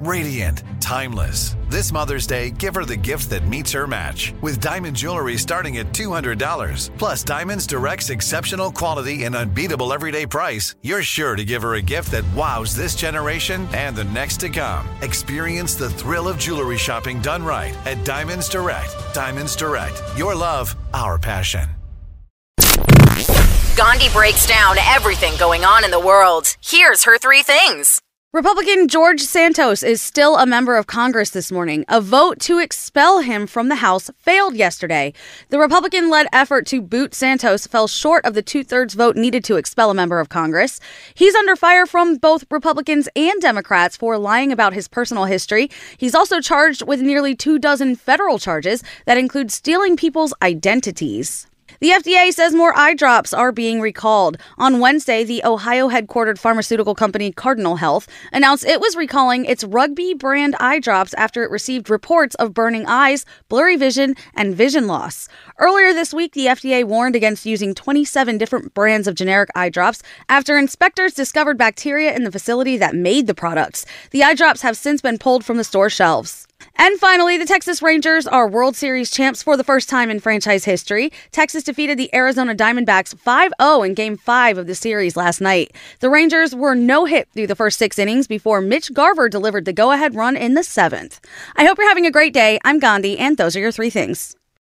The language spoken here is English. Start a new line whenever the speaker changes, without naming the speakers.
radiant, timeless. This Mother's Day, give her the gift that meets her match with diamond jewelry starting at $200. Plus, Diamonds Direct's exceptional quality and unbeatable everyday price. You're sure to give her a gift that wows this generation and the next to come. Experience the thrill of jewelry shopping done right at Diamonds Direct. Diamonds Direct. Your love, our passion.
Gandhi breaks down everything going on in the world. Here's her three things.
Republican George Santos is still a member of Congress this morning. A vote to expel him from the House failed yesterday. The Republican led effort to boot Santos fell short of the two thirds vote needed to expel a member of Congress. He's under fire from both Republicans and Democrats for lying about his personal history. He's also charged with nearly two dozen federal charges that include stealing people's identities. The FDA says more eye drops are being recalled. On Wednesday, the Ohio headquartered pharmaceutical company Cardinal Health announced it was recalling its Rugby brand eye drops after it received reports of burning eyes, blurry vision, and vision loss. Earlier this week, the FDA warned against using 27 different brands of generic eye drops after inspectors discovered bacteria in the facility that made the products. The eye drops have since been pulled from the store shelves. And finally, the Texas Rangers are World Series champs for the first time in franchise history. Texas defeated the Arizona Diamondbacks 5 0 in Game 5 of the series last night. The Rangers were no hit through the first six innings before Mitch Garver delivered the go ahead run in the seventh. I hope you're having a great day. I'm Gandhi, and those are your three things.